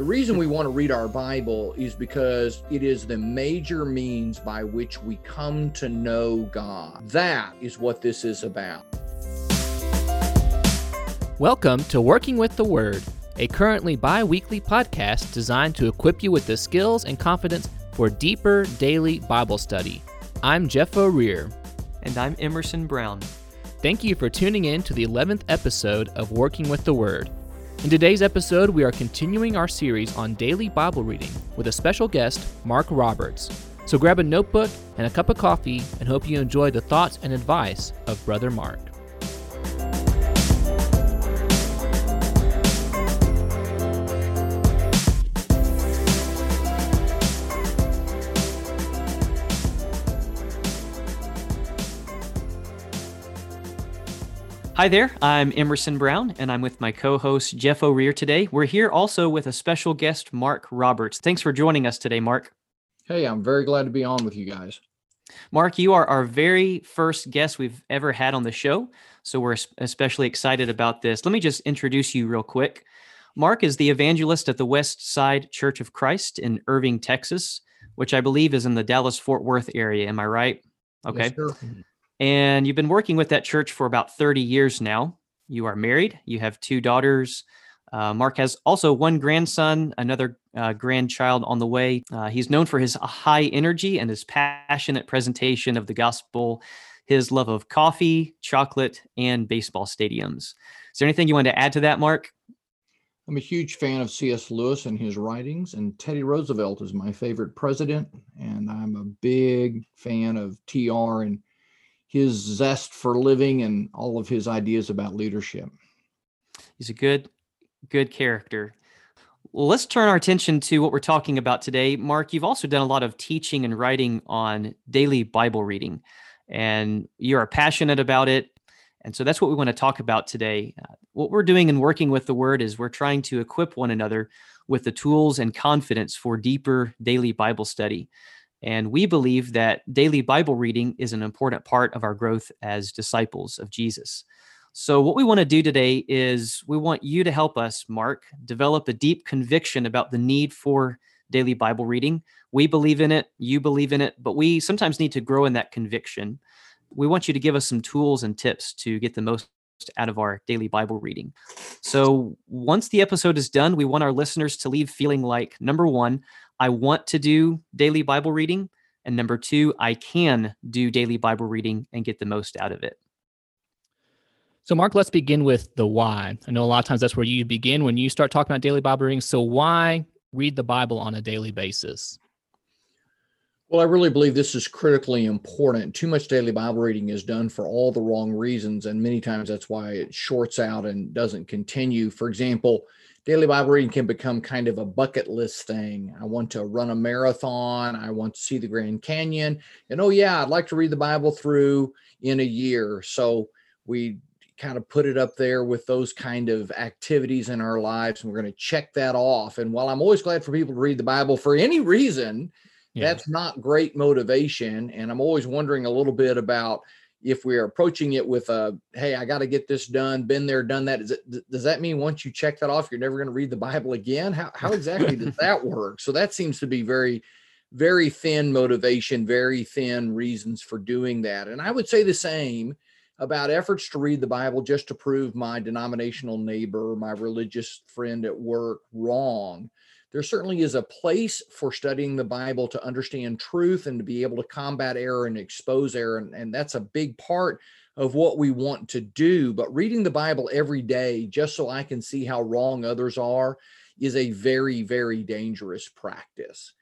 The reason we want to read our Bible is because it is the major means by which we come to know God. That is what this is about. Welcome to Working with the Word, a currently bi weekly podcast designed to equip you with the skills and confidence for deeper daily Bible study. I'm Jeff O'Rear. And I'm Emerson Brown. Thank you for tuning in to the 11th episode of Working with the Word. In today's episode, we are continuing our series on daily Bible reading with a special guest, Mark Roberts. So grab a notebook and a cup of coffee and hope you enjoy the thoughts and advice of Brother Mark. Hi there, I'm Emerson Brown, and I'm with my co host Jeff O'Rear today. We're here also with a special guest, Mark Roberts. Thanks for joining us today, Mark. Hey, I'm very glad to be on with you guys. Mark, you are our very first guest we've ever had on the show, so we're especially excited about this. Let me just introduce you real quick. Mark is the evangelist at the West Side Church of Christ in Irving, Texas, which I believe is in the Dallas Fort Worth area. Am I right? Okay. Yes, and you've been working with that church for about 30 years now. You are married, you have two daughters. Uh, Mark has also one grandson, another uh, grandchild on the way. Uh, he's known for his high energy and his passionate presentation of the gospel, his love of coffee, chocolate, and baseball stadiums. Is there anything you want to add to that, Mark? I'm a huge fan of C.S. Lewis and his writings, and Teddy Roosevelt is my favorite president. And I'm a big fan of TR and his zest for living and all of his ideas about leadership. He's a good, good character. Let's turn our attention to what we're talking about today. Mark, you've also done a lot of teaching and writing on daily Bible reading, and you are passionate about it. And so that's what we want to talk about today. Uh, what we're doing in working with the Word is we're trying to equip one another with the tools and confidence for deeper daily Bible study. And we believe that daily Bible reading is an important part of our growth as disciples of Jesus. So, what we want to do today is we want you to help us, Mark, develop a deep conviction about the need for daily Bible reading. We believe in it, you believe in it, but we sometimes need to grow in that conviction. We want you to give us some tools and tips to get the most out of our daily Bible reading. So, once the episode is done, we want our listeners to leave feeling like number one, I want to do daily Bible reading. And number two, I can do daily Bible reading and get the most out of it. So, Mark, let's begin with the why. I know a lot of times that's where you begin when you start talking about daily Bible reading. So, why read the Bible on a daily basis? Well, I really believe this is critically important. Too much daily Bible reading is done for all the wrong reasons. And many times that's why it shorts out and doesn't continue. For example, daily Bible reading can become kind of a bucket list thing. I want to run a marathon. I want to see the Grand Canyon. And oh, yeah, I'd like to read the Bible through in a year. So we kind of put it up there with those kind of activities in our lives. And we're going to check that off. And while I'm always glad for people to read the Bible for any reason, yeah. that's not great motivation. And I'm always wondering a little bit about if we're approaching it with a hey i got to get this done been there done that is it does that mean once you check that off you're never going to read the bible again how, how exactly does that work so that seems to be very very thin motivation very thin reasons for doing that and i would say the same about efforts to read the bible just to prove my denominational neighbor my religious friend at work wrong there certainly is a place for studying the Bible to understand truth and to be able to combat error and expose error. And, and that's a big part of what we want to do. But reading the Bible every day, just so I can see how wrong others are, is a very, very dangerous practice.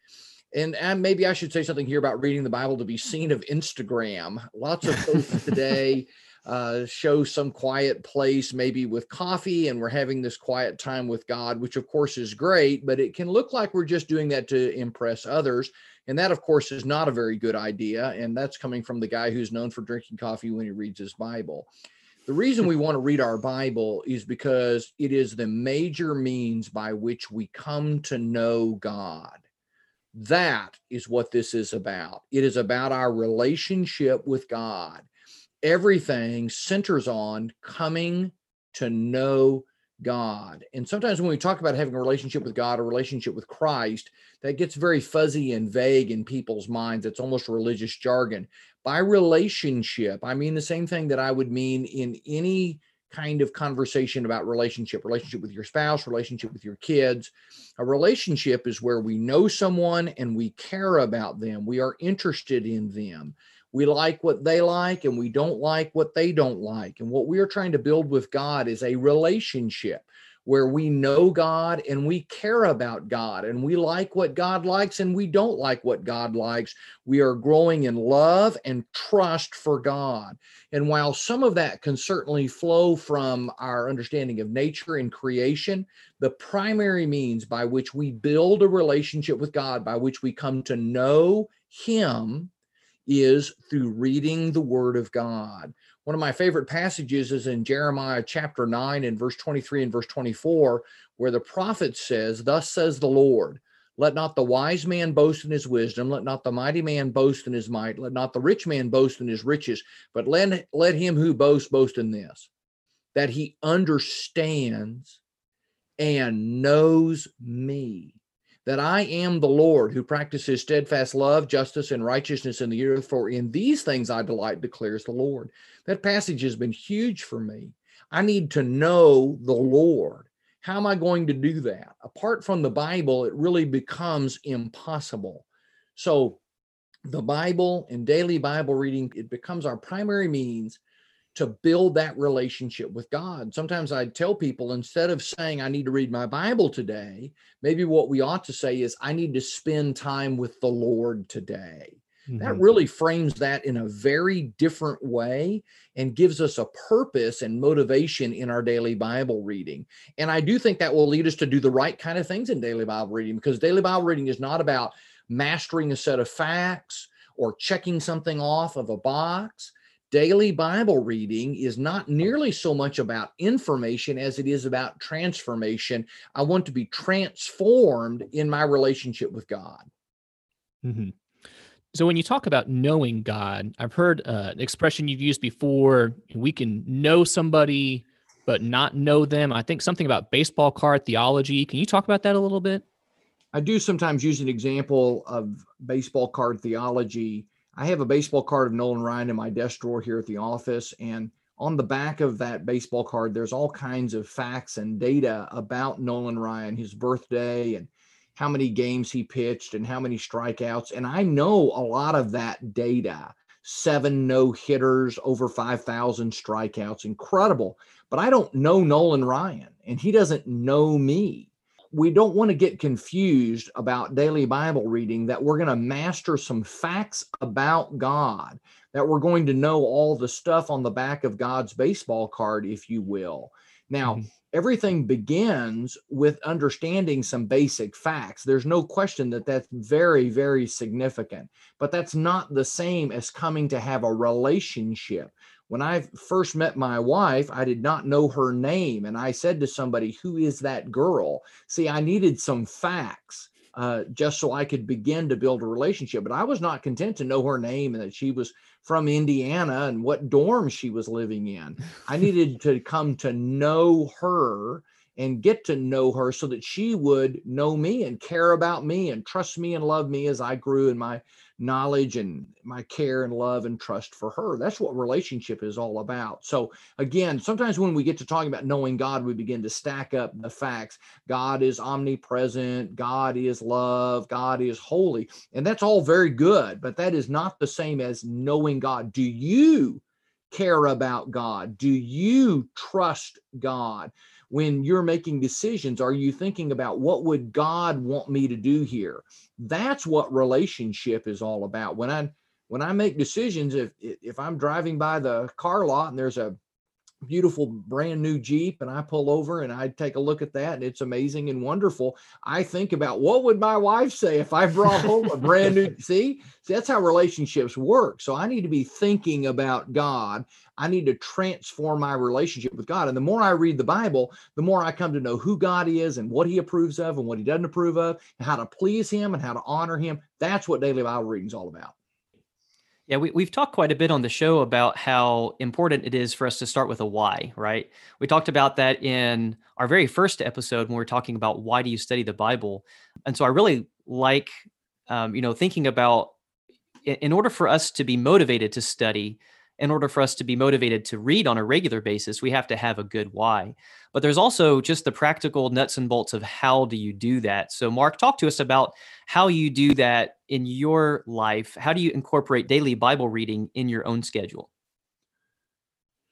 And, and maybe I should say something here about reading the Bible to be seen of Instagram. Lots of posts today uh, show some quiet place, maybe with coffee, and we're having this quiet time with God, which of course is great, but it can look like we're just doing that to impress others. And that, of course, is not a very good idea. And that's coming from the guy who's known for drinking coffee when he reads his Bible. The reason we want to read our Bible is because it is the major means by which we come to know God. That is what this is about. It is about our relationship with God everything centers on coming to know God. And sometimes when we talk about having a relationship with God, a relationship with Christ, that gets very fuzzy and vague in people's minds. It's almost religious jargon. By relationship, I mean the same thing that I would mean in any kind of conversation about relationship, relationship with your spouse, relationship with your kids. A relationship is where we know someone and we care about them. We are interested in them. We like what they like and we don't like what they don't like. And what we are trying to build with God is a relationship where we know God and we care about God and we like what God likes and we don't like what God likes. We are growing in love and trust for God. And while some of that can certainly flow from our understanding of nature and creation, the primary means by which we build a relationship with God, by which we come to know Him, is through reading the Word of God. One of my favorite passages is in Jeremiah chapter 9 and verse 23 and verse 24, where the prophet says, Thus says the Lord, let not the wise man boast in his wisdom, let not the mighty man boast in his might, let not the rich man boast in his riches, but let, let him who boasts boast in this, that he understands and knows me that I am the Lord who practices steadfast love, justice, and righteousness in the earth. For in these things I delight, declares the Lord. That passage has been huge for me. I need to know the Lord. How am I going to do that? Apart from the Bible, it really becomes impossible. So, the Bible and daily Bible reading, it becomes our primary means to build that relationship with God. Sometimes I tell people instead of saying, I need to read my Bible today, maybe what we ought to say is, I need to spend time with the Lord today. Mm-hmm. That really frames that in a very different way and gives us a purpose and motivation in our daily Bible reading. And I do think that will lead us to do the right kind of things in daily Bible reading because daily Bible reading is not about mastering a set of facts or checking something off of a box daily Bible reading is not nearly so much about information as it is about transformation. I want to be transformed in my relationship with God. Mm-hmm. So, when you talk about knowing God, I've heard uh, an expression you've used before we can know somebody but not know them. I think something about baseball card theology. Can you talk about that a little bit? I do sometimes use an example of baseball card theology I have a baseball card of Nolan Ryan in my desk drawer here at the office. And on the back of that baseball card, there's all kinds of facts and data about Nolan Ryan, his birthday, and how many games he pitched and how many strikeouts. And I know a lot of that data seven no hitters, over 5,000 strikeouts, incredible. But I don't know Nolan Ryan, and he doesn't know me we don't want to get confused about daily Bible reading that we're going to master some facts about God, that we're going to know all the stuff on the back of God's baseball card, if you will. Now, mm-hmm. everything begins with understanding some basic facts. There's no question that that's very, very significant, but that's not the same as coming to have a relationship when I first met my wife, I did not know her name. And I said to somebody, Who is that girl? See, I needed some facts uh, just so I could begin to build a relationship. But I was not content to know her name and that she was from Indiana and what dorm she was living in. I needed to come to know her and get to know her so that she would know me and care about me and trust me and love me as I grew in my knowledge and my care and love and trust for her. That's what relationship is all about. So, again, sometimes when we get to talking about knowing God, we begin to stack up the facts. God is omnipresent, God is love, God is holy. And that's all very good, but that is not the same as knowing God. Do you care about God? Do you trust God? When you're making decisions are you thinking about what would god want me to do here? That's what relationship is all about. When i when i make decisions if if i'm driving by the car lot and there's a beautiful brand new Jeep and I pull over and I take a look at that and it's amazing and wonderful. I think about what would my wife say if I brought home a brand new see? see that's how relationships work. So I need to be thinking about God. I need to transform my relationship with God. And the more I read the Bible, the more I come to know who God is and what he approves of and what he doesn't approve of and how to please him and how to honor him. That's what daily Bible reading is all about. Yeah, we, we've talked quite a bit on the show about how important it is for us to start with a why, right? We talked about that in our very first episode when we are talking about why do you study the Bible. And so I really like, um, you know, thinking about in, in order for us to be motivated to study, in order for us to be motivated to read on a regular basis, we have to have a good why. But there's also just the practical nuts and bolts of how do you do that. So, Mark, talk to us about how you do that in your life. How do you incorporate daily Bible reading in your own schedule?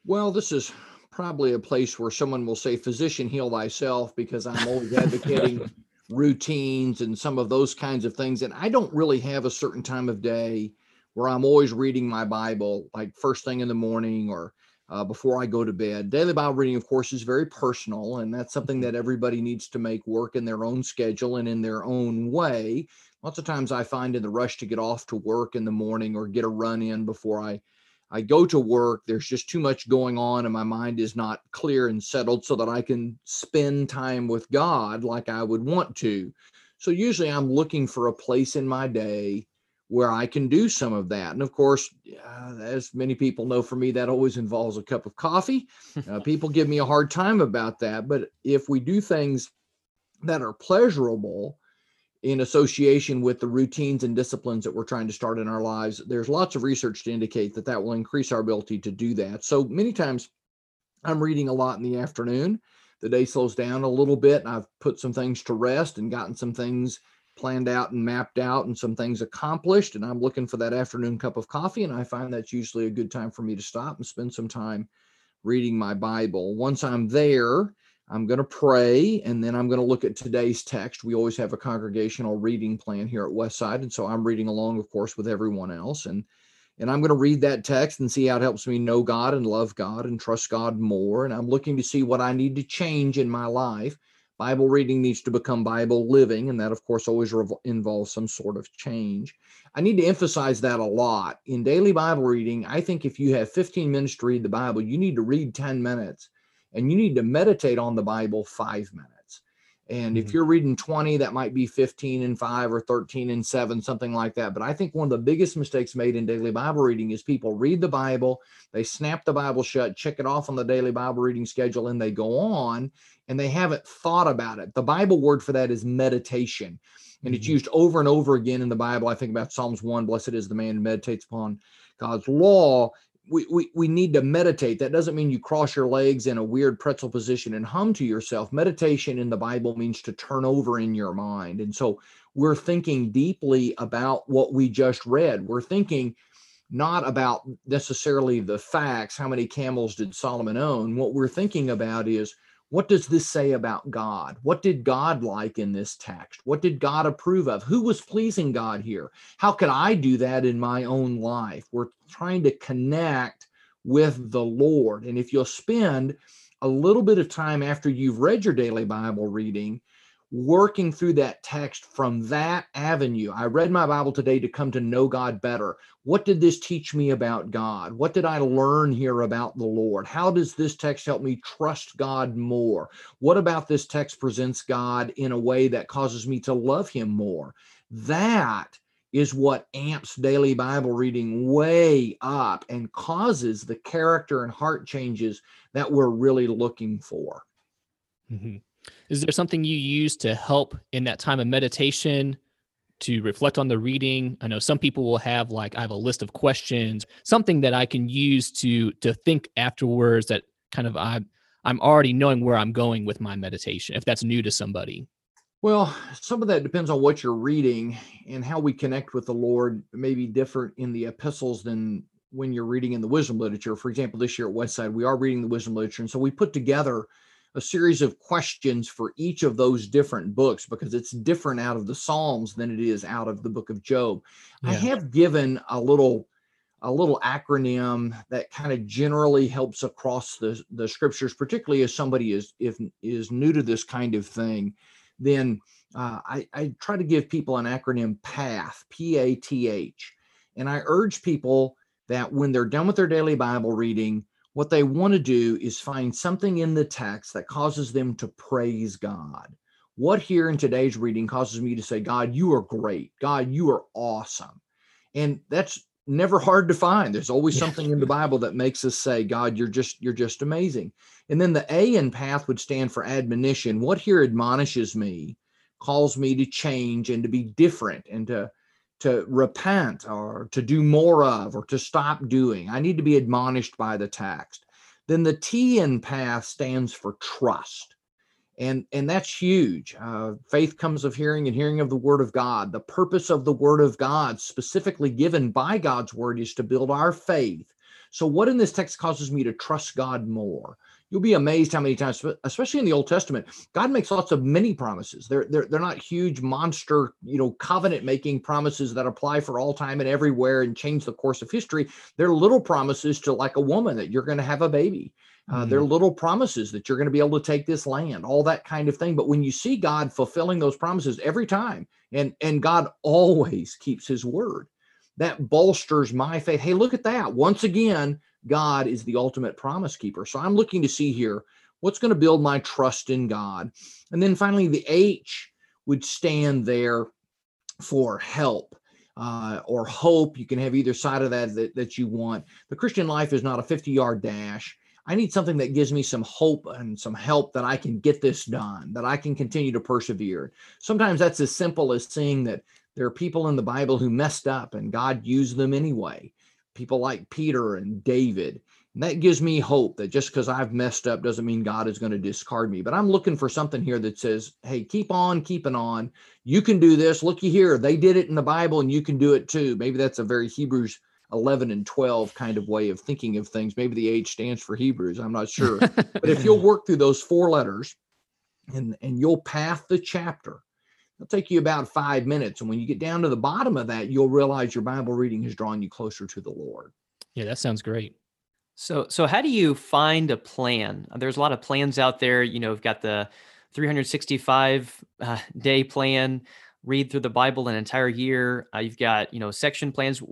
Well, this is probably a place where someone will say, Physician, heal thyself, because I'm always advocating routines and some of those kinds of things. And I don't really have a certain time of day where I'm always reading my Bible, like first thing in the morning or uh, before I go to bed. Daily Bible reading, of course, is very personal, and that's something that everybody needs to make work in their own schedule and in their own way. Lots of times I find in the rush to get off to work in the morning or get a run in before I I go to work, there's just too much going on, and my mind is not clear and settled so that I can spend time with God like I would want to. So, usually, I'm looking for a place in my day where I can do some of that. And of course, uh, as many people know, for me, that always involves a cup of coffee. Uh, people give me a hard time about that. But if we do things that are pleasurable in association with the routines and disciplines that we're trying to start in our lives, there's lots of research to indicate that that will increase our ability to do that. So many times I'm reading a lot in the afternoon. The day slows down a little bit, and I've put some things to rest and gotten some things planned out and mapped out and some things accomplished and i'm looking for that afternoon cup of coffee and i find that's usually a good time for me to stop and spend some time reading my bible. Once i'm there i'm going to pray and then i'm going to look at today's text. We always have a congregational reading plan here at westside and so i'm reading along of course with everyone else and and i'm going to read that text and see how it helps me know god and love god and trust god more and i'm looking to see what i need to change in my life Bible reading needs to become Bible living, and that, of course, always rev- involves some sort of change. I need to emphasize that a lot. In daily Bible reading, I think if you have 15 minutes to read the Bible, you need to read 10 minutes and you need to meditate on the Bible five minutes. And mm-hmm. if you're reading 20, that might be 15 and 5 or 13 and 7, something like that. But I think one of the biggest mistakes made in daily Bible reading is people read the Bible, they snap the Bible shut, check it off on the daily Bible reading schedule, and they go on and they haven't thought about it. The Bible word for that is meditation. And it's mm-hmm. used over and over again in the Bible. I think about Psalms 1 Blessed is the man who meditates upon God's law we, we, we need to meditate. That doesn't mean you cross your legs in a weird pretzel position and hum to yourself. Meditation in the Bible means to turn over in your mind. And so we're thinking deeply about what we just read. We're thinking not about necessarily the facts. How many camels did Solomon own? What we're thinking about is what does this say about God? What did God like in this text? What did God approve of? Who was pleasing God here? How could I do that in my own life? We're trying to connect with the Lord. And if you'll spend a little bit of time after you've read your daily Bible reading, working through that text from that avenue. I read my Bible today to come to know God better. What did this teach me about God? What did I learn here about the Lord? How does this text help me trust God more? What about this text presents God in a way that causes me to love him more? That is what amps daily Bible reading way up and causes the character and heart changes that we're really looking for. Mm-hmm. Is there something you use to help in that time of meditation to reflect on the reading? I know some people will have like I have a list of questions, something that I can use to to think afterwards that kind of I I'm already knowing where I'm going with my meditation if that's new to somebody. Well, some of that depends on what you're reading and how we connect with the Lord may be different in the epistles than when you're reading in the wisdom literature. For example, this year at Westside, we are reading the wisdom literature. And so we put together a series of questions for each of those different books because it's different out of the Psalms than it is out of the book of Job. Yeah. I have given a little a little acronym that kind of generally helps across the, the scriptures, particularly as somebody is if is new to this kind of thing, then uh, I, I try to give people an acronym PATH, P-A-T-H. And I urge people that when they're done with their daily Bible reading, what they want to do is find something in the text that causes them to praise God. What here in today's reading causes me to say, God, you are great. God, you are awesome. And that's never hard to find. There's always something in the Bible that makes us say, God, you're just you're just amazing. And then the A in path would stand for admonition. What here admonishes me, calls me to change and to be different and to to repent or to do more of or to stop doing. I need to be admonished by the text. Then the T in path stands for trust. And and that's huge. Uh, faith comes of hearing and hearing of the word of god. The purpose of the word of god specifically given by god's word is to build our faith. So what in this text causes me to trust god more you'll be amazed how many times especially in the old testament god makes lots of many promises they're they're, they're not huge monster you know covenant making promises that apply for all time and everywhere and change the course of history they're little promises to like a woman that you're going to have a baby uh, mm. They're little promises that you're going to be able to take this land, all that kind of thing. But when you see God fulfilling those promises every time, and and God always keeps His word, that bolsters my faith. Hey, look at that! Once again, God is the ultimate promise keeper. So I'm looking to see here what's going to build my trust in God, and then finally the H would stand there for help. Uh, or hope. You can have either side of that, that that you want. The Christian life is not a 50 yard dash. I need something that gives me some hope and some help that I can get this done, that I can continue to persevere. Sometimes that's as simple as seeing that there are people in the Bible who messed up and God used them anyway. People like Peter and David. And that gives me hope that just because I've messed up doesn't mean God is going to discard me. But I'm looking for something here that says, hey, keep on keeping on. You can do this. Looky here. They did it in the Bible and you can do it too. Maybe that's a very Hebrews 11 and 12 kind of way of thinking of things. Maybe the H stands for Hebrews. I'm not sure. but if you'll work through those four letters and, and you'll path the chapter, it'll take you about five minutes. And when you get down to the bottom of that, you'll realize your Bible reading has drawn you closer to the Lord. Yeah, that sounds great. So, so how do you find a plan? There's a lot of plans out there. You know, we've got the 365 uh, day plan read through the Bible an entire year. Uh, you've got, you know, section plans.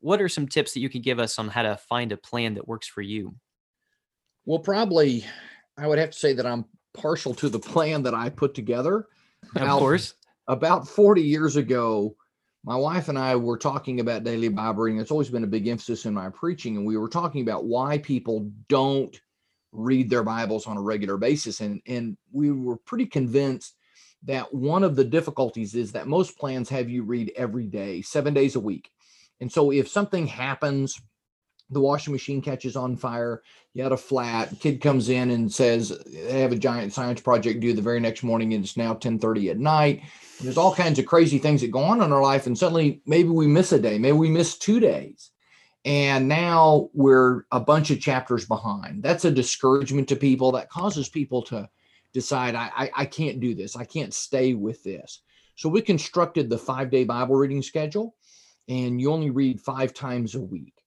What are some tips that you can give us on how to find a plan that works for you? Well, probably I would have to say that I'm partial to the plan that I put together. Of course. About 40 years ago, my wife and I were talking about daily Bible reading. It's always been a big emphasis in my preaching. And we were talking about why people don't read their Bibles on a regular basis. And, and we were pretty convinced that one of the difficulties is that most plans have you read every day, seven days a week. And so if something happens, the washing machine catches on fire, you had a flat, kid comes in and says they have a giant science project due the very next morning and it's now 10:30 at night. And there's all kinds of crazy things that go on in our life and suddenly maybe we miss a day, maybe we miss two days. And now we're a bunch of chapters behind. That's a discouragement to people that causes people to decide I, I, I can't do this. I can't stay with this. So we constructed the five day Bible reading schedule, and you only read five times a week.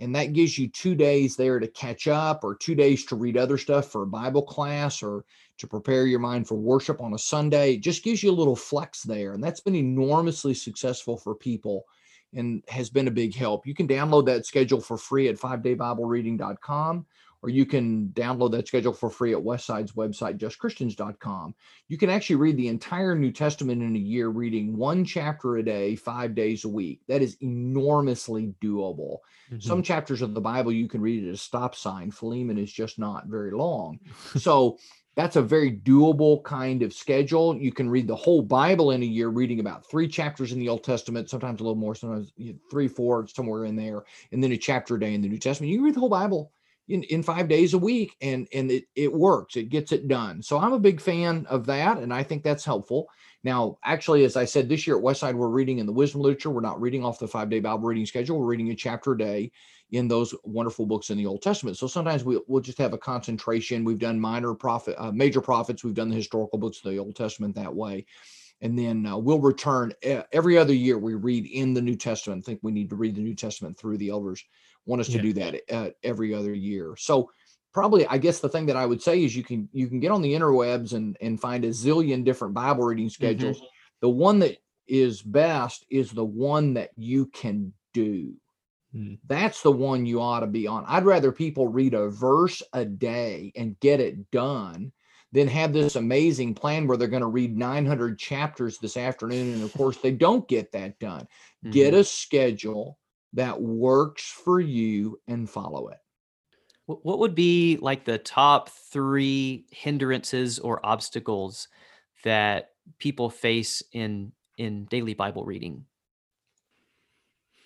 And that gives you two days there to catch up, or two days to read other stuff for a Bible class, or to prepare your mind for worship on a Sunday. It just gives you a little flex there. And that's been enormously successful for people and has been a big help. You can download that schedule for free at 5daybiblereading.com or you can download that schedule for free at Westside's website, justchristians.com. You can actually read the entire New Testament in a year, reading one chapter a day, five days a week. That is enormously doable. Mm-hmm. Some chapters of the Bible you can read at a stop sign. Philemon is just not very long. so that's a very doable kind of schedule. You can read the whole Bible in a year, reading about three chapters in the Old Testament, sometimes a little more, sometimes three, four, somewhere in there, and then a chapter a day in the New Testament. You can read the whole Bible in, in five days a week and and it, it works it gets it done. So i'm a big fan of that and i think that's helpful. Now actually as i said this year at westside we're reading in the wisdom literature. We're not reading off the five day bible reading schedule. We're reading a chapter a day in those wonderful books in the old testament. So sometimes we, we'll just have a concentration. We've done minor prophet uh, major prophets. We've done the historical books of the old testament that way. And then uh, we'll return every other year we read in the new testament. I think we need to read the new testament through the elders want us yeah. to do that uh, every other year. So probably I guess the thing that I would say is you can you can get on the interwebs and and find a zillion different Bible reading mm-hmm. schedules. Mm-hmm. The one that is best is the one that you can do. Mm. That's the one you ought to be on. I'd rather people read a verse a day and get it done than have this amazing plan where they're going to read 900 chapters this afternoon. And of course, they don't get that done. Mm-hmm. Get a schedule, that works for you and follow it. What would be like the top three hindrances or obstacles that people face in in daily Bible reading?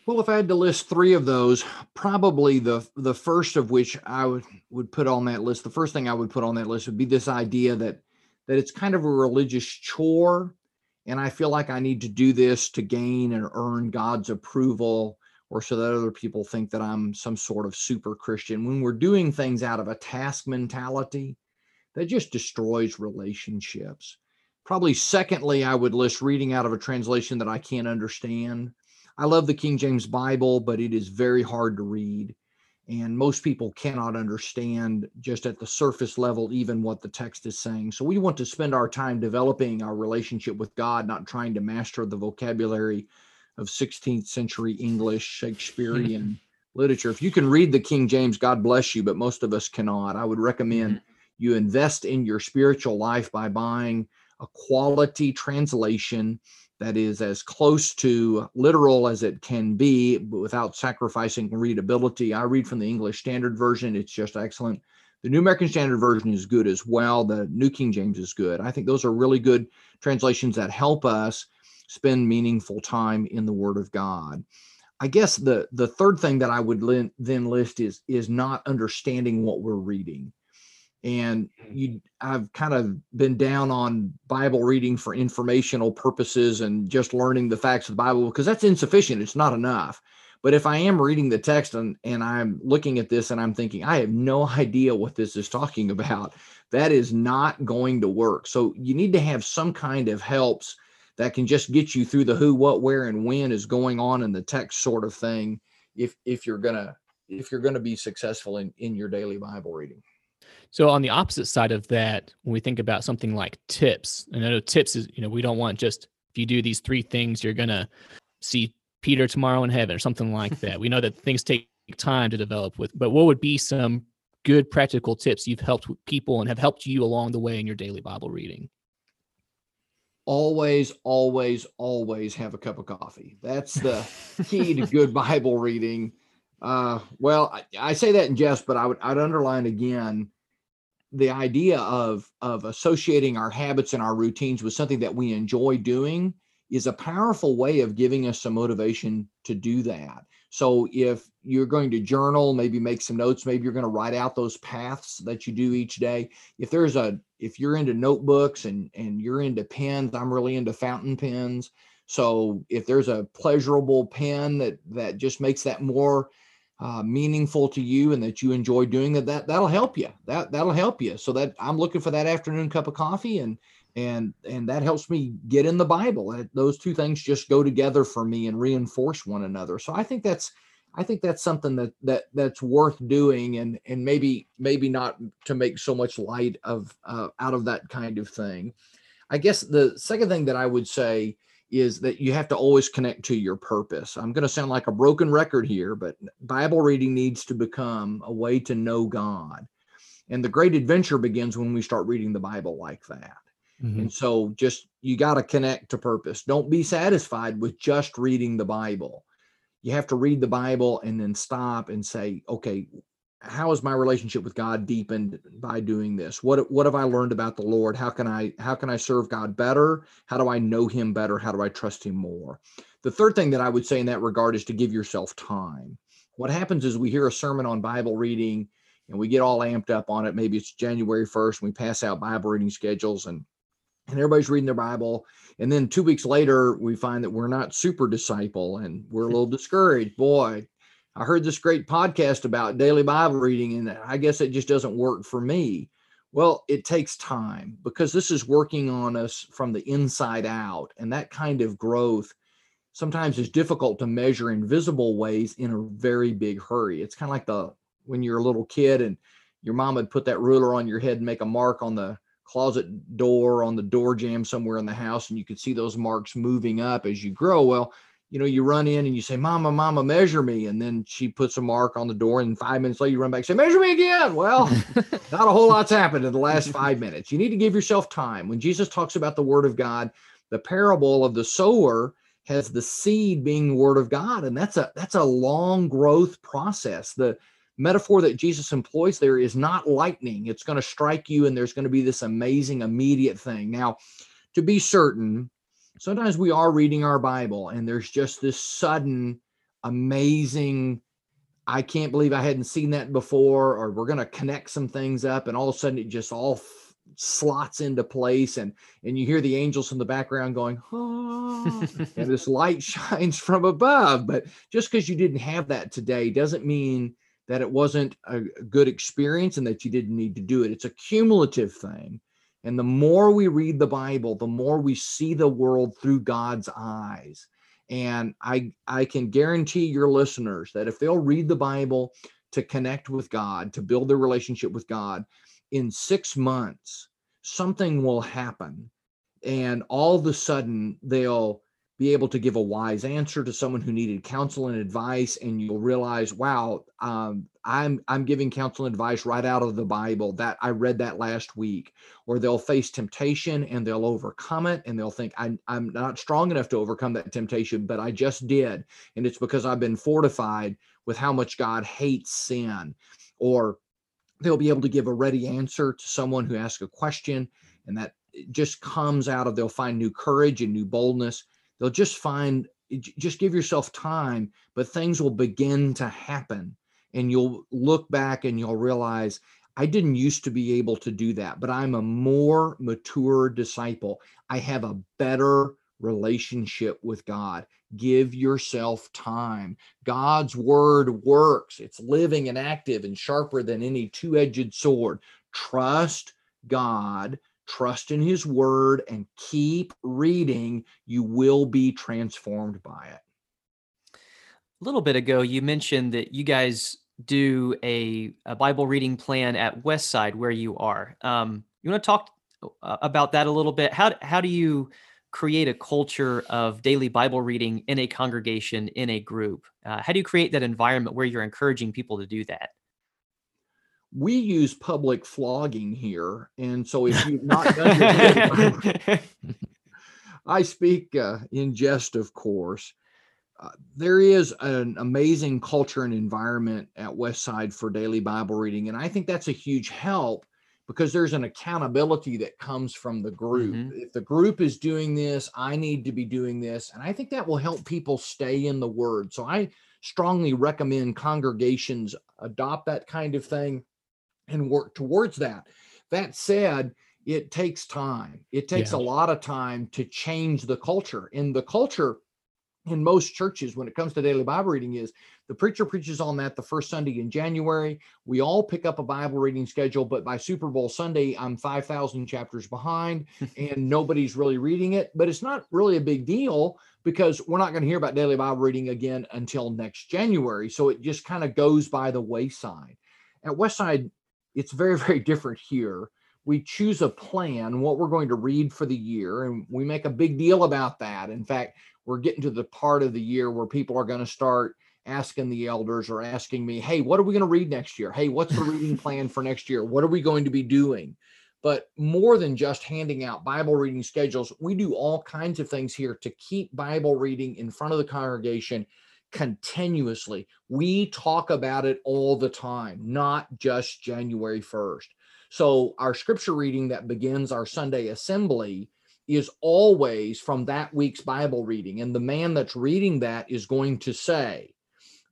Well, if I had to list three of those, probably the the first of which I would would put on that list, the first thing I would put on that list would be this idea that that it's kind of a religious chore, and I feel like I need to do this to gain and earn God's approval, or so that other people think that I'm some sort of super Christian. When we're doing things out of a task mentality, that just destroys relationships. Probably secondly, I would list reading out of a translation that I can't understand I love the King James Bible, but it is very hard to read. And most people cannot understand just at the surface level, even what the text is saying. So we want to spend our time developing our relationship with God, not trying to master the vocabulary of 16th century English, Shakespearean literature. If you can read the King James, God bless you, but most of us cannot. I would recommend mm-hmm. you invest in your spiritual life by buying a quality translation that is as close to literal as it can be but without sacrificing readability. I read from the English Standard Version, it's just excellent. The New American Standard Version is good as well. The New King James is good. I think those are really good translations that help us spend meaningful time in the Word of God. I guess the the third thing that I would then list is is not understanding what we're reading and mm-hmm. you i've kind of been down on bible reading for informational purposes and just learning the facts of the bible because that's insufficient it's not enough but if i am reading the text and, and i'm looking at this and i'm thinking i have no idea what this is talking about that is not going to work so you need to have some kind of helps that can just get you through the who what where and when is going on in the text sort of thing if if you're gonna if you're gonna be successful in in your daily bible reading so on the opposite side of that, when we think about something like tips, and I know tips is, you know, we don't want just if you do these three things, you're gonna see Peter tomorrow in heaven or something like that. we know that things take time to develop with, but what would be some good practical tips you've helped people and have helped you along the way in your daily Bible reading? Always, always, always have a cup of coffee. That's the key to good Bible reading. Uh, well, I, I, say that in jest, but I would I'd underline again the idea of of associating our habits and our routines with something that we enjoy doing is a powerful way of giving us some motivation to do that. So if you're going to journal, maybe make some notes, maybe you're going to write out those paths that you do each day. If there's a if you're into notebooks and and you're into pens, I'm really into fountain pens. So if there's a pleasurable pen that that just makes that more uh, meaningful to you and that you enjoy doing that, that that'll help you. That that'll help you. So that I'm looking for that afternoon cup of coffee and and and that helps me get in the Bible. Those two things just go together for me and reinforce one another. So I think that's I think that's something that that that's worth doing and and maybe maybe not to make so much light of uh, out of that kind of thing. I guess the second thing that I would say is that you have to always connect to your purpose. I'm going to sound like a broken record here, but Bible reading needs to become a way to know God. And the great adventure begins when we start reading the Bible like that. Mm-hmm. And so just you got to connect to purpose. Don't be satisfied with just reading the Bible. You have to read the Bible and then stop and say, okay, how is my relationship with God deepened by doing this? What what have I learned about the Lord? How can I how can I serve God better? How do I know him better? How do I trust him more? The third thing that I would say in that regard is to give yourself time. What happens is we hear a sermon on Bible reading and we get all amped up on it. Maybe it's January 1st and we pass out Bible reading schedules and and everybody's reading their Bible. And then two weeks later, we find that we're not super disciple and we're a hmm. little discouraged. Boy, I heard this great podcast about daily Bible reading, and I guess it just doesn't work for me. Well, it takes time because this is working on us from the inside out. And that kind of growth sometimes is difficult to measure in visible ways in a very big hurry. It's kind of like the when you're a little kid and your mom would put that ruler on your head and make a mark on the closet door on the door jamb somewhere in the house and you could see those marks moving up as you grow well you know, you run in and you say, Mama, Mama, measure me. And then she puts a mark on the door. And five minutes later, you run back and say, Measure me again. Well, not a whole lot's happened in the last five minutes. You need to give yourself time. When Jesus talks about the word of God, the parable of the sower has the seed being the word of God. And that's a that's a long growth process. The metaphor that Jesus employs there is not lightning. It's going to strike you and there's going to be this amazing immediate thing. Now, to be certain, sometimes we are reading our Bible and there's just this sudden amazing I can't believe I hadn't seen that before, or we're going to connect some things up, and all of a sudden it just all slots into place and and you hear the angels in the background going oh, and this light shines from above but just because you didn't have that today doesn't mean that it wasn't a good experience and that you didn't need to do it. It's a cumulative thing. And the more we read the bible the more we see the world through god's eyes. And i i can guarantee your listeners that if they'll read the bible to connect with god to build their relationship with god in six months, something will happen. And all of a sudden, they'll be able to give a wise answer to someone who needed counsel and advice. And you'll realize, wow, um, I'm I'm giving counsel and advice right out of the Bible. That I read that last week. Or they'll face temptation and they'll overcome it, and they'll think I'm I'm not strong enough to overcome that temptation, but I just did, and it's because I've been fortified with how much God hates sin. Or they'll be able to give a ready answer to someone who asks a question and that just comes out of they'll find new courage and new boldness they'll just find eh, just give yourself time but things will begin to happen and you'll look back and you'll realize i didn't used to be able to do that but i'm a more mature disciple i have a better relationship with god Give yourself time. God's word works. It's living and active and sharper than any two edged sword. Trust God, trust in his word, and keep reading. You will be transformed by it. A little bit ago, you mentioned that you guys do a, a Bible reading plan at Westside where you are. Um, you want to talk uh, about that a little bit? How, how do you create a culture of daily Bible reading in a congregation, in a group? Uh, how do you create that environment where you're encouraging people to do that? We use public flogging here. And so if you've not done your I speak uh, in jest, of course. Uh, there is an amazing culture and environment at Westside for daily Bible reading. And I think that's a huge help because there's an accountability that comes from the group. Mm-hmm. If the group is doing this, I need to be doing this. And I think that will help people stay in the word. So I strongly recommend congregations adopt that kind of thing and work towards that. That said, it takes time. It takes yeah. a lot of time to change the culture. And the culture in most churches when it comes to daily Bible reading is the preacher preaches on that the first Sunday in January. We all pick up a Bible reading schedule, but by Super Bowl Sunday, I'm 5,000 chapters behind and nobody's really reading it. But it's not really a big deal because we're not going to hear about daily Bible reading again until next January. So it just kind of goes by the wayside. At Westside, it's very, very different here. We choose a plan, what we're going to read for the year, and we make a big deal about that. In fact, we're getting to the part of the year where people are going to start asking the elders or asking me, hey, what are we going to read next year? Hey, what's the reading plan for next year? What are we going to be doing? But more than just handing out Bible reading schedules, we do all kinds of things here to keep Bible reading in front of the congregation continuously. We talk about it all the time, not just January 1st. So, our scripture reading that begins our Sunday assembly is always from that week's Bible reading. And the man that's reading that is going to say,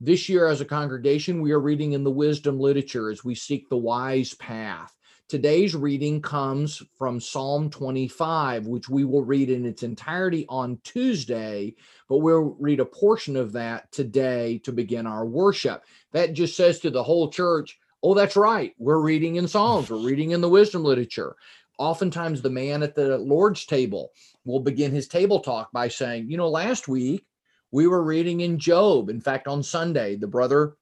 This year, as a congregation, we are reading in the wisdom literature as we seek the wise path. Today's reading comes from Psalm 25, which we will read in its entirety on Tuesday, but we'll read a portion of that today to begin our worship. That just says to the whole church, Oh, that's right. We're reading in Psalms. We're reading in the wisdom literature oftentimes the man at the Lord's table will begin his table talk by saying, You know, last week we were reading in Job. In fact, on Sunday, the brother,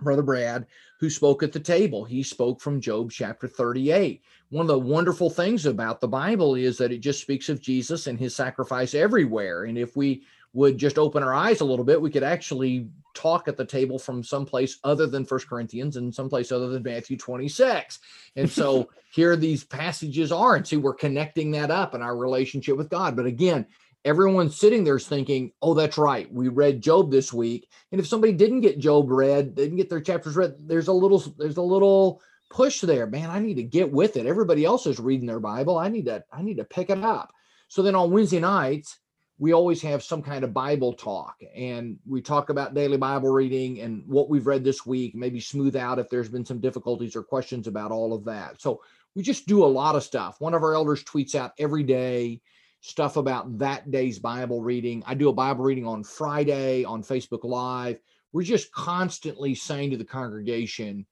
Brother Brad, who spoke at the table, he spoke from Job chapter 38. One of the wonderful things about the Bible is that it just speaks of Jesus and his sacrifice everywhere. And if we would just open our eyes a little bit, we could actually talk at the table from someplace other than First Corinthians and someplace other than Matthew 26. And so here these passages are, and see, we're connecting that up in our relationship with God. But again, everyone's sitting there thinking, oh, that's right. We read Job this week. And if somebody didn't get Job read, didn't get their chapters read, there's a little, there's a little push there, man. I need to get with it. Everybody else is reading their Bible. I need to, I need to pick it up. So then on Wednesday nights, we always have some kind of Bible talk and we talk about daily Bible reading and what we've read this week, maybe smooth out if there's been some difficulties or questions about all of that. So we just do a lot of stuff. One of our elders tweets out every day stuff about that day's Bible reading. I do a Bible reading on Friday on Facebook Live. We're just constantly saying to the congregation,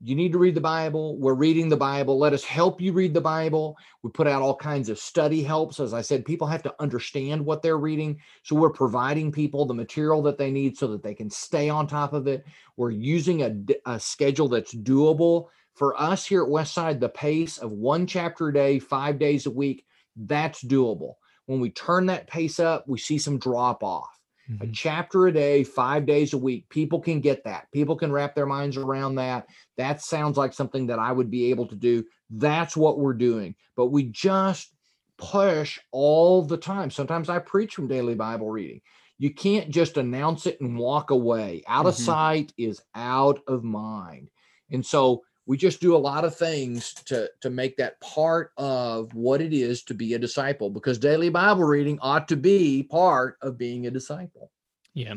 you need to read the Bible. We're reading the Bible. Let us help you read the Bible. We put out all kinds of study helps. As I said, people have to understand what they're reading. So we're providing people the material that they need so that they can stay on top of it. We're using a, a schedule that's doable. For us here at Westside, the pace of one chapter a day, five days a week, that's doable. When we turn that pace up, we see some drop off. Mm-hmm. A chapter a day, five days a week, people can get that. People can wrap their minds around that. That sounds like something that I would be able to do. That's what we're doing. But we just push all the time. Sometimes I preach from daily Bible reading. You can't just announce it and walk away. Out of mm-hmm. sight is out of mind. And so we just do a lot of things to to make that part of what it is to be a disciple because daily bible reading ought to be part of being a disciple. Yeah.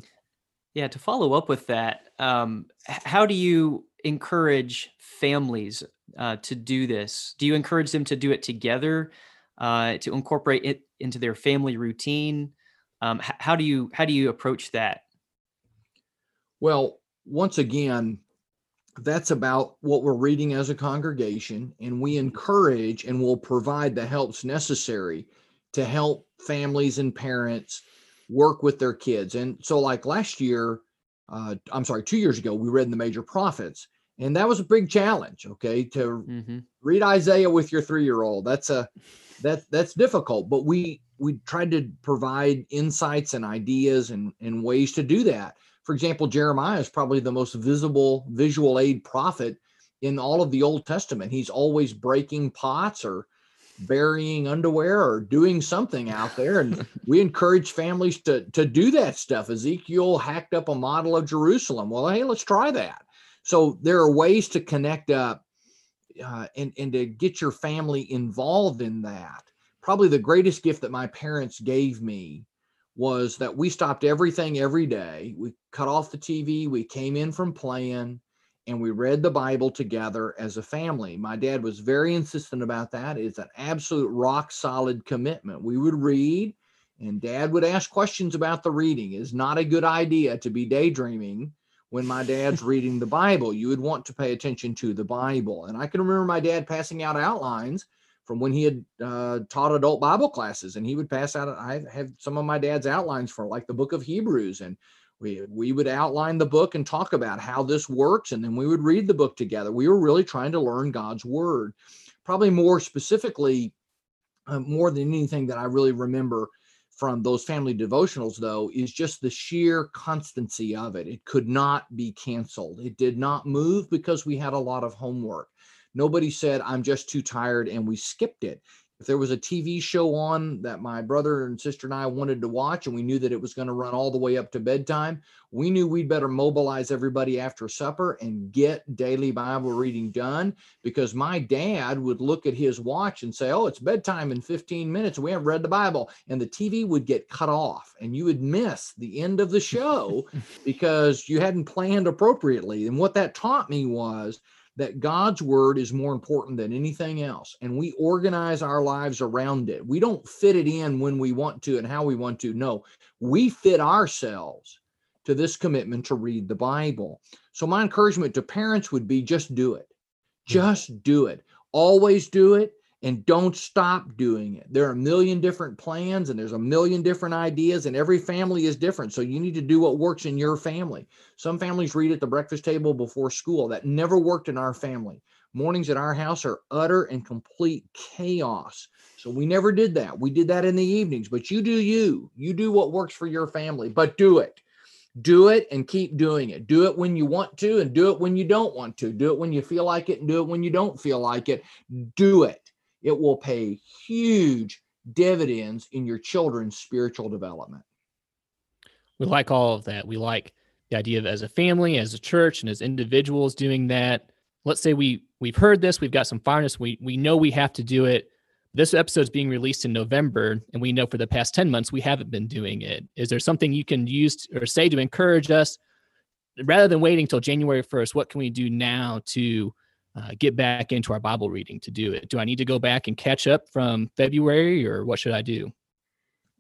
Yeah to follow up with that um, how do you encourage families uh, to do this? Do you encourage them to do it together uh, to incorporate it into their family routine? Um, how do you how do you approach that? Well once again that's about what we're reading as a congregation, and we encourage and will provide the helps necessary to help families and parents work with their kids. And so, like last year, uh, I'm sorry, two years ago, we read in the major prophets, and that was a big challenge. Okay, to mm-hmm. read Isaiah with your three year old that's a that that's difficult, but we we tried to provide insights and ideas and and ways to do that for example, Jeremiah is probably the most visible visual aid prophet in all of the Old Testament. He's always breaking pots or burying underwear or doing something out there. And we encourage families to, to do that stuff. Ezekiel hacked up a model of Jerusalem. Well, hey, let's try that. So there are ways to connect up uh, and, and to get your family involved in that. Probably the greatest gift that my parents gave me was that we stopped everything every day. We cut off the TV, we came in from playing, and we read the Bible together as a family. My dad was very insistent about that. It's an absolute rock solid commitment. We would read, and dad would ask questions about the reading. It's not a good idea to be daydreaming when my dad's reading the Bible. You would want to pay attention to the Bible. And I can remember my dad passing out outlines from when he had uh, taught adult Bible classes, and he would pass out. I have some of my dad's outlines for like the Book of Hebrews, and we we would outline the book and talk about how this works, and then we would read the book together. We were really trying to learn God's word. Probably more specifically, uh, more than anything that I really remember from those family devotionals, though, is just the sheer constancy of it. It could not be canceled. It did not move because we had a lot of homework. Nobody said, I'm just too tired, and we skipped it. If there was a TV show on that my brother and sister and I wanted to watch, and we knew that it was going to run all the way up to bedtime, we knew we'd better mobilize everybody after supper and get daily Bible reading done because my dad would look at his watch and say, Oh, it's bedtime in 15 minutes. We haven't read the Bible. And the TV would get cut off, and you would miss the end of the show because you hadn't planned appropriately. And what that taught me was, that God's word is more important than anything else. And we organize our lives around it. We don't fit it in when we want to and how we want to. No, we fit ourselves to this commitment to read the Bible. So, my encouragement to parents would be just do it. Mm-hmm. Just do it. Always do it and don't stop doing it. There are a million different plans and there's a million different ideas, and every family is different. So you need to do what works in your family. Some families read at the breakfast table before school. That never worked in our family. Mornings at our house are utter and complete chaos. So we never did that. We did that in the evenings, but you do you. You do what works for your family, but do it. Do it and keep doing it. Do it when you want to and do it when you don't want to. Do it when you feel like it and do it when you don't feel like it. Do it it will pay huge dividends in your children's spiritual development. We like all of that. We like the idea of as a family, as a church, and as individuals doing that. Let's say we we've heard this, we've got some fireness, we we know we have to do it. This episode is being released in November, and we know for the past 10 months we haven't been doing it. Is there something you can use or say to encourage us rather than waiting until January 1st? What can we do now to uh, get back into our Bible reading to do it? Do I need to go back and catch up from February, or what should I do?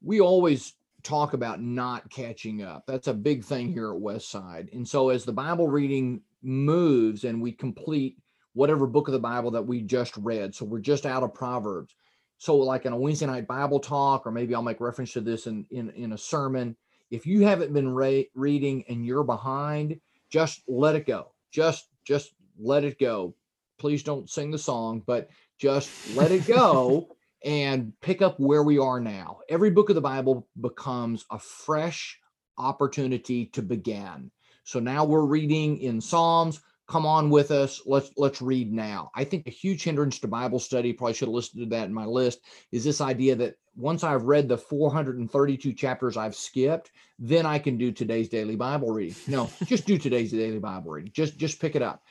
We always talk about not catching up. That's a big thing here at Westside. And so as the Bible reading moves and we complete whatever book of the Bible that we just read, so we're just out of Proverbs. So like in a Wednesday night Bible talk, or maybe I'll make reference to this in in, in a sermon. If you haven't been re- reading and you're behind, just let it go. Just just let it go. Please don't sing the song, but just let it go and pick up where we are now. Every book of the Bible becomes a fresh opportunity to begin. So now we're reading in Psalms. Come on with us. Let's let's read now. I think a huge hindrance to Bible study, probably should have listed to that in my list, is this idea that once I've read the 432 chapters I've skipped, then I can do today's daily Bible reading. No, just do today's daily Bible reading. Just just pick it up.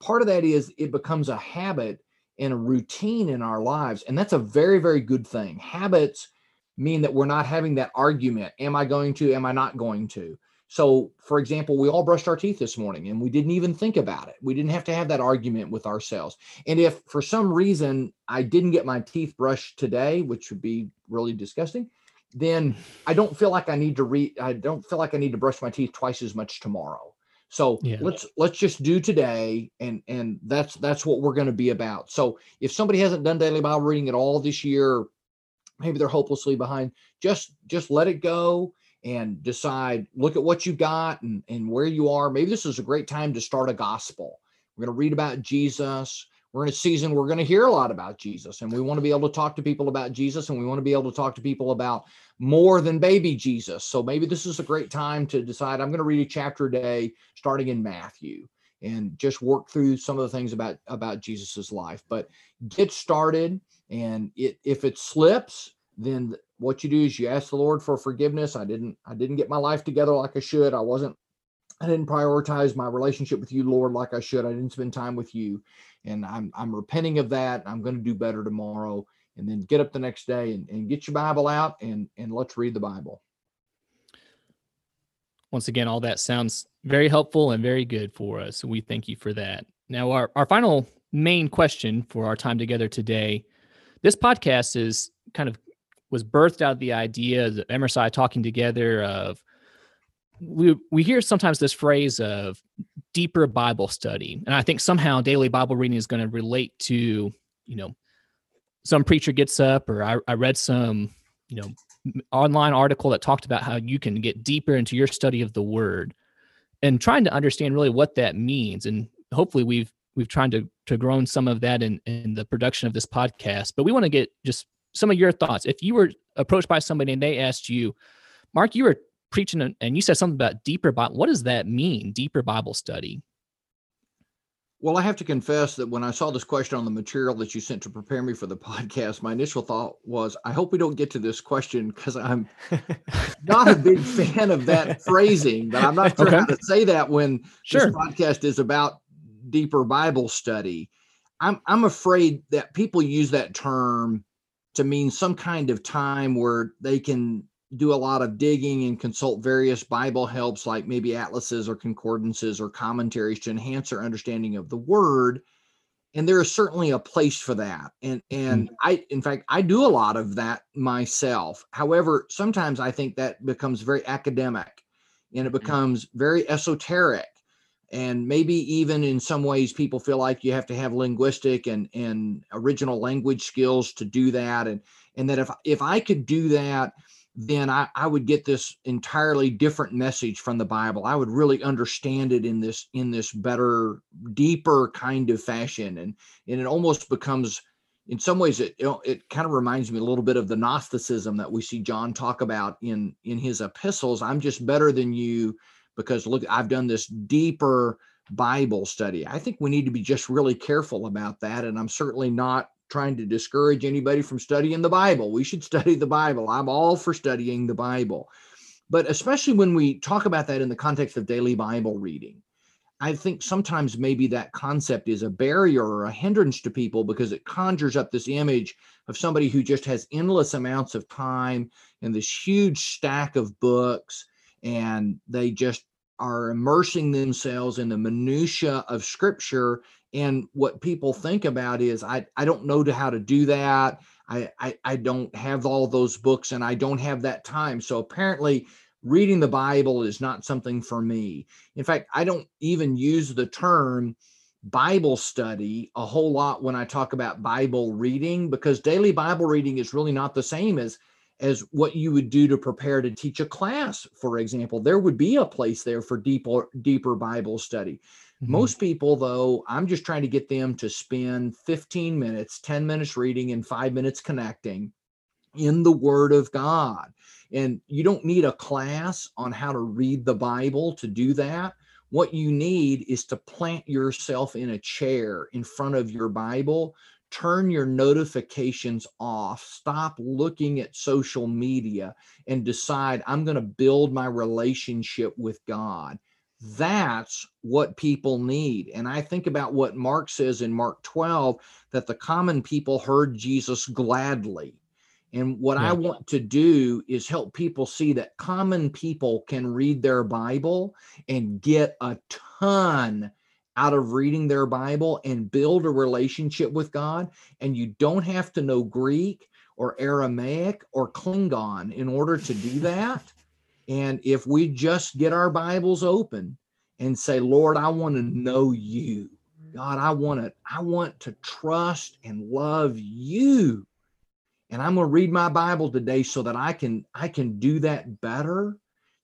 Part of that is it becomes a habit and a routine in our lives. And that's a very, very good thing. Habits mean that we're not having that argument Am I going to? Am I not going to? So, for example, we all brushed our teeth this morning and we didn't even think about it. We didn't have to have that argument with ourselves. And if for some reason I didn't get my teeth brushed today, which would be really disgusting, then I don't feel like I need to read, I don't feel like I need to brush my teeth twice as much tomorrow. So yeah. let's let's just do today, and and that's that's what we're going to be about. So if somebody hasn't done daily Bible reading at all this year, maybe they're hopelessly behind. Just just let it go and decide. Look at what you've got and and where you are. Maybe this is a great time to start a gospel. We're going to read about Jesus. We're in a season we're going to hear a lot about Jesus, and we want to be able to talk to people about Jesus, and we want to be able to talk to people about more than baby Jesus. So maybe this is a great time to decide I'm going to read a chapter a day starting in Matthew and just work through some of the things about about Jesus's life. But get started and it if it slips, then what you do is you ask the Lord for forgiveness. I didn't I didn't get my life together like I should. I wasn't I didn't prioritize my relationship with you, Lord, like I should. I didn't spend time with you. And I'm I'm repenting of that. I'm going to do better tomorrow and then get up the next day and, and get your Bible out and, and let's read the Bible. Once again, all that sounds very helpful and very good for us. We thank you for that. Now, our, our final main question for our time together today this podcast is kind of was birthed out of the idea of Emerson and I talking together of we we hear sometimes this phrase of deeper Bible study, and I think somehow daily Bible reading is going to relate to you know some preacher gets up or I, I read some you know online article that talked about how you can get deeper into your study of the word and trying to understand really what that means. And hopefully we've we've tried to to grown some of that in in the production of this podcast. But we want to get just some of your thoughts. If you were approached by somebody and they asked you mark you were preaching and you said something about deeper bible what does that mean deeper bible study well, I have to confess that when I saw this question on the material that you sent to prepare me for the podcast, my initial thought was, I hope we don't get to this question because I'm not a big fan of that phrasing, but I'm not sure okay. how to say that when sure. this podcast is about deeper Bible study. I'm I'm afraid that people use that term to mean some kind of time where they can do a lot of digging and consult various Bible helps like maybe atlases or concordances or commentaries to enhance our understanding of the word. And there is certainly a place for that. And and mm-hmm. I in fact I do a lot of that myself. However, sometimes I think that becomes very academic and it mm-hmm. becomes very esoteric. And maybe even in some ways people feel like you have to have linguistic and, and original language skills to do that. And and that if if I could do that then I, I would get this entirely different message from the Bible. I would really understand it in this in this better, deeper kind of fashion, and and it almost becomes, in some ways, it it kind of reminds me a little bit of the Gnosticism that we see John talk about in in his epistles. I'm just better than you because look, I've done this deeper Bible study. I think we need to be just really careful about that, and I'm certainly not trying to discourage anybody from studying the Bible. We should study the Bible. I'm all for studying the Bible. But especially when we talk about that in the context of daily Bible reading, I think sometimes maybe that concept is a barrier or a hindrance to people because it conjures up this image of somebody who just has endless amounts of time and this huge stack of books and they just are immersing themselves in the minutia of scripture and what people think about is i, I don't know how to do that. I, I i don't have all those books and i don't have that time. So apparently reading the bible is not something for me. In fact i don't even use the term bible study a whole lot when i talk about bible reading because daily bible reading is really not the same as as what you would do to prepare to teach a class for example. There would be a place there for deeper deeper bible study. Mm-hmm. most people though i'm just trying to get them to spend 15 minutes 10 minutes reading and 5 minutes connecting in the word of god. And you don't need a class on how to read the bible to do that. What you need is to plant yourself in a chair in front of your bible turn your notifications off, stop looking at social media, and decide I'm going to build my relationship with God. That's what people need. And I think about what Mark says in Mark 12 that the common people heard Jesus gladly. And what yeah. I want to do is help people see that common people can read their Bible and get a ton out of reading their Bible and build a relationship with God. And you don't have to know Greek or Aramaic or Klingon in order to do that. And if we just get our Bibles open and say, Lord, I want to know you. God, I want to, I want to trust and love you. And I'm going to read my Bible today so that I can, I can do that better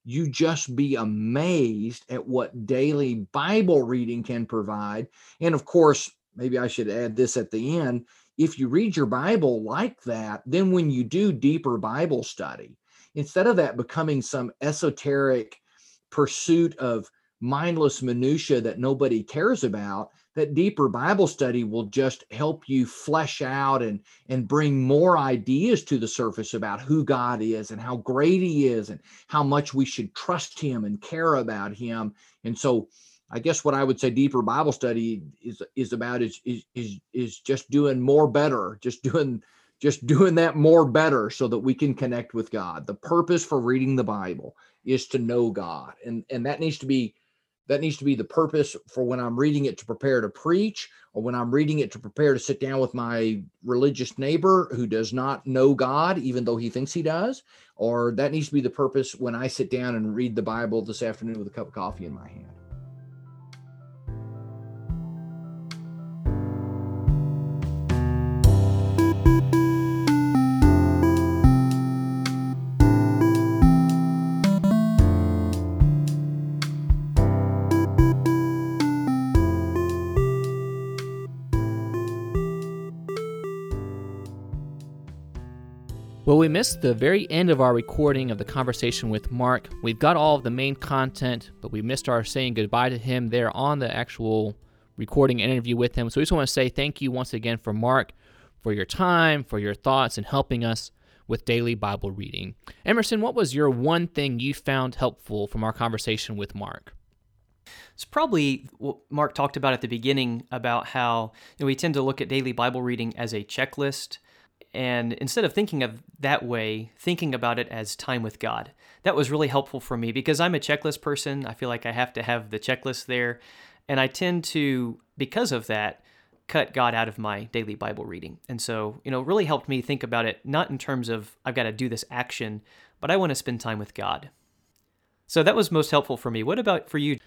you just be amazed at what daily Bible reading can provide. And of course, maybe I should add this at the end. If you read your Bible like that, then when you do deeper Bible study, instead of that becoming some esoteric pursuit of mindless minutia that nobody cares about, that deeper Bible study will just help you flesh out and, and bring more ideas to the surface about who God is and how great He is and how much we should trust Him and care about Him. And so, I guess what I would say deeper Bible study is is about is is is, is just doing more better, just doing just doing that more better so that we can connect with God. The purpose for reading the Bible is to know God. And and that needs to be that needs to be the purpose for when I'm reading it to prepare to preach, or when I'm reading it to prepare to sit down with my religious neighbor who does not know God, even though he thinks he does. Or that needs to be the purpose when I sit down and read the Bible this afternoon with a cup of coffee in my hand. Well, we missed the very end of our recording of the conversation with Mark. We've got all of the main content, but we missed our saying goodbye to him there on the actual recording interview with him. So we just want to say thank you once again for Mark, for your time, for your thoughts, and helping us with daily Bible reading. Emerson, what was your one thing you found helpful from our conversation with Mark? It's probably what Mark talked about at the beginning about how you know, we tend to look at daily Bible reading as a checklist and instead of thinking of that way, thinking about it as time with God. That was really helpful for me because I'm a checklist person. I feel like I have to have the checklist there. And I tend to, because of that, cut God out of my daily Bible reading. And so, you know, really helped me think about it not in terms of I've got to do this action, but I want to spend time with God. So that was most helpful for me. What about for you?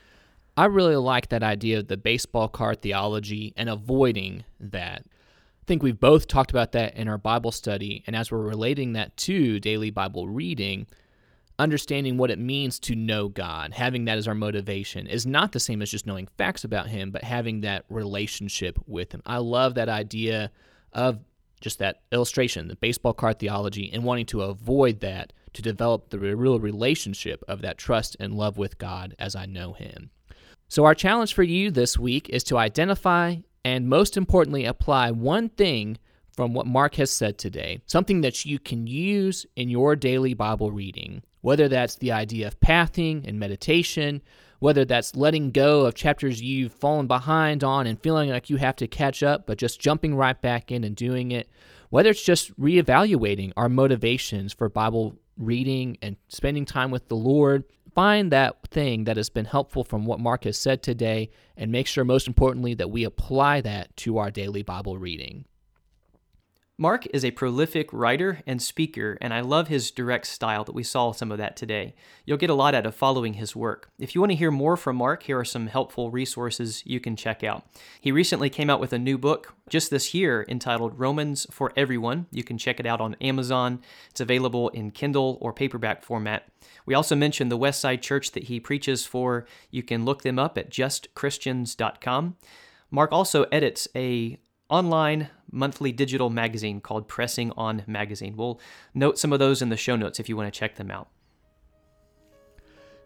I really like that idea of the baseball card theology and avoiding that. I think we've both talked about that in our Bible study, and as we're relating that to daily Bible reading, understanding what it means to know God, having that as our motivation, is not the same as just knowing facts about Him, but having that relationship with Him. I love that idea of just that illustration, the baseball card theology, and wanting to avoid that to develop the real relationship of that trust and love with God as I know Him. So, our challenge for you this week is to identify and most importantly, apply one thing from what Mark has said today, something that you can use in your daily Bible reading, whether that's the idea of pathing and meditation, whether that's letting go of chapters you've fallen behind on and feeling like you have to catch up, but just jumping right back in and doing it, whether it's just reevaluating our motivations for Bible reading and spending time with the Lord. Find that thing that has been helpful from what Mark has said today and make sure, most importantly, that we apply that to our daily Bible reading. Mark is a prolific writer and speaker, and I love his direct style that we saw some of that today. You'll get a lot out of following his work. If you want to hear more from Mark, here are some helpful resources you can check out. He recently came out with a new book just this year entitled Romans for Everyone. You can check it out on Amazon. It's available in Kindle or paperback format. We also mentioned the Westside Church that he preaches for. You can look them up at justchristians.com. Mark also edits a online monthly digital magazine called Pressing On Magazine. We'll note some of those in the show notes if you want to check them out.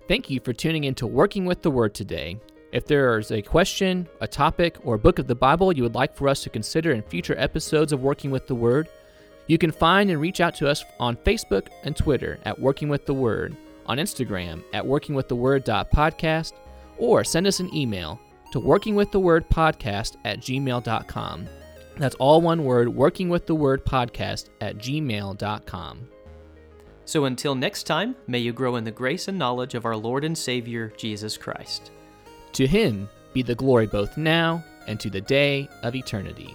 Thank you for tuning in to Working with the Word today. If there is a question, a topic, or a book of the Bible you would like for us to consider in future episodes of Working with the Word, you can find and reach out to us on Facebook and Twitter at Working with the Word, on Instagram at workingwiththeword.podcast, or send us an email to workingwiththewordpodcast at gmail.com. That's all one word, working with the word podcast at gmail.com. So until next time, may you grow in the grace and knowledge of our Lord and Savior, Jesus Christ. To him be the glory both now and to the day of eternity.